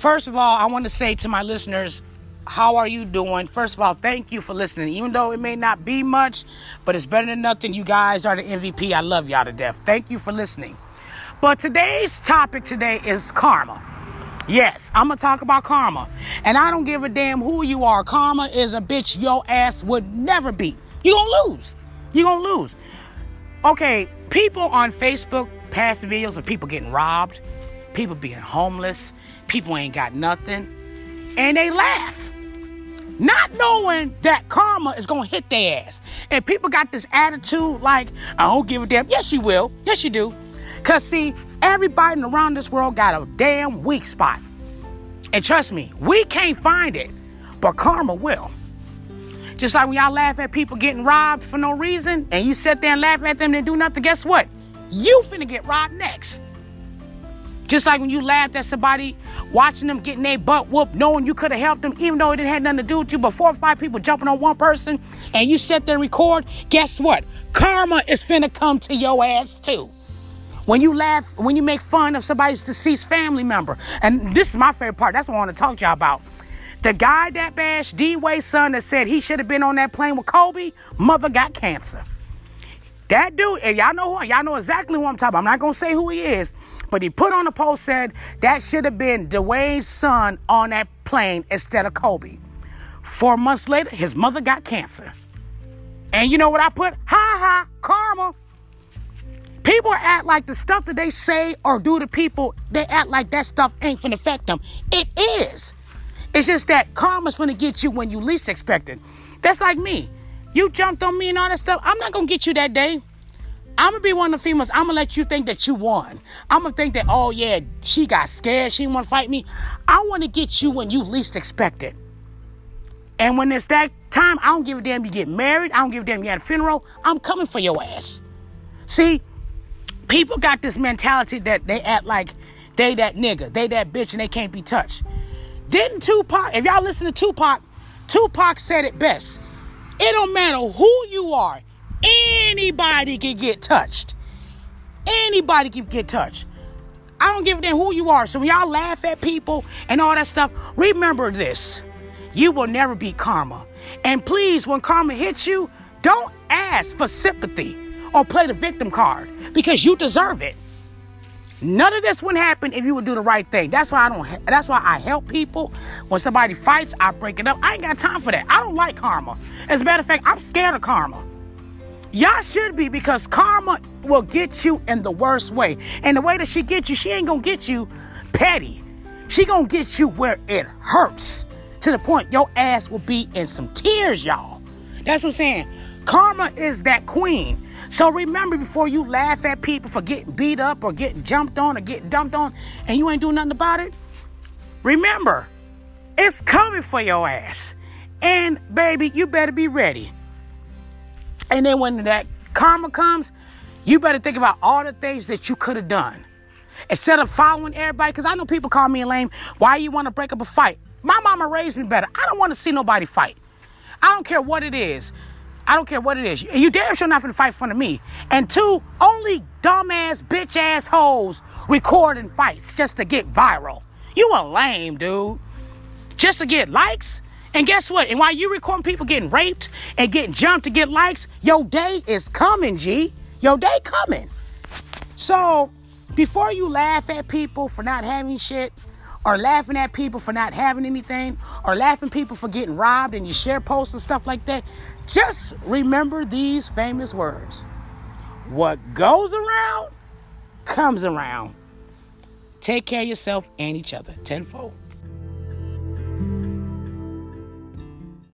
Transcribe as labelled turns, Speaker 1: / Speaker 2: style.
Speaker 1: First of all, I want to say to my listeners, how are you doing? First of all, thank you for listening. Even though it may not be much, but it's better than nothing. You guys are the MVP. I love y'all to death. Thank you for listening. But today's topic today is karma. Yes, I'm gonna talk about karma. And I don't give a damn who you are. Karma is a bitch your ass would never beat. You gonna lose. You gonna lose. Okay, people on Facebook pass videos of people getting robbed, people being homeless, people ain't got nothing, and they laugh. Not knowing that karma is gonna hit their ass. And people got this attitude like, I don't give a damn. Yes, you will. Yes, you do. Cause see, everybody around this world got a damn weak spot. And trust me, we can't find it, but karma will. Just like when y'all laugh at people getting robbed for no reason, and you sit there and laugh at them and do nothing, guess what? You finna get robbed next. Just like when you laughed at somebody watching them getting their butt whooped, knowing you could have helped them, even though it didn't have nothing to do with you, but four or five people jumping on one person, and you sit there and record, guess what? Karma is finna come to your ass too. When you laugh, when you make fun of somebody's deceased family member, and this is my favorite part, that's what I want to talk to y'all about. The guy that bashed D Wade's son that said he should have been on that plane with Kobe, mother got cancer. That dude, and y'all know who, y'all know exactly who I'm talking about. I'm not gonna say who he is, but he put on a post said that should have been Dwyane's son on that plane instead of Kobe. Four months later, his mother got cancer. And you know what I put? Ha ha, karma. People act like the stuff that they say or do to people, they act like that stuff ain't finna affect them. It is. It's just that karma's gonna get you when you least expect it. That's like me. You jumped on me and all that stuff. I'm not gonna get you that day. I'm gonna be one of the females. I'm gonna let you think that you won. I'm gonna think that, oh yeah, she got scared. She to fight me. I want to get you when you least expect it. And when it's that time, I don't give a damn you get married. I don't give a damn you had a funeral. I'm coming for your ass. See, people got this mentality that they act like they that nigga, they that bitch, and they can't be touched. Didn't Tupac, if y'all listen to Tupac, Tupac said it best. It don't matter who you are, anybody can get touched. Anybody can get touched. I don't give a damn who you are. So when y'all laugh at people and all that stuff, remember this. You will never be karma. And please, when karma hits you, don't ask for sympathy or play the victim card because you deserve it. None of this would happen if you would do the right thing. That's why I don't. That's why I help people. When somebody fights, I break it up. I ain't got time for that. I don't like karma. As a matter of fact, I'm scared of karma. Y'all should be because karma will get you in the worst way. And the way that she gets you, she ain't gonna get you petty. She gonna get you where it hurts to the point your ass will be in some tears, y'all. That's what I'm saying. Karma is that queen. So remember before you laugh at people for getting beat up or getting jumped on or getting dumped on and you ain't doing nothing about it, remember, it's coming for your ass. And baby, you better be ready. And then when that karma comes, you better think about all the things that you could have done. Instead of following everybody, because I know people call me lame, why you want to break up a fight? My mama raised me better. I don't want to see nobody fight. I don't care what it is. I don't care what it is. You damn sure not gonna fight in front of me. And two, only dumbass bitch ass hoes recording fights just to get viral. You a lame dude. Just to get likes. And guess what? And while you recording people getting raped and getting jumped to get likes, your day is coming, G. Your day coming. So before you laugh at people for not having shit, or laughing at people for not having anything, or laughing people for getting robbed and you share posts and stuff like that, just remember these famous words. What goes around comes around. Take care of yourself and each other tenfold.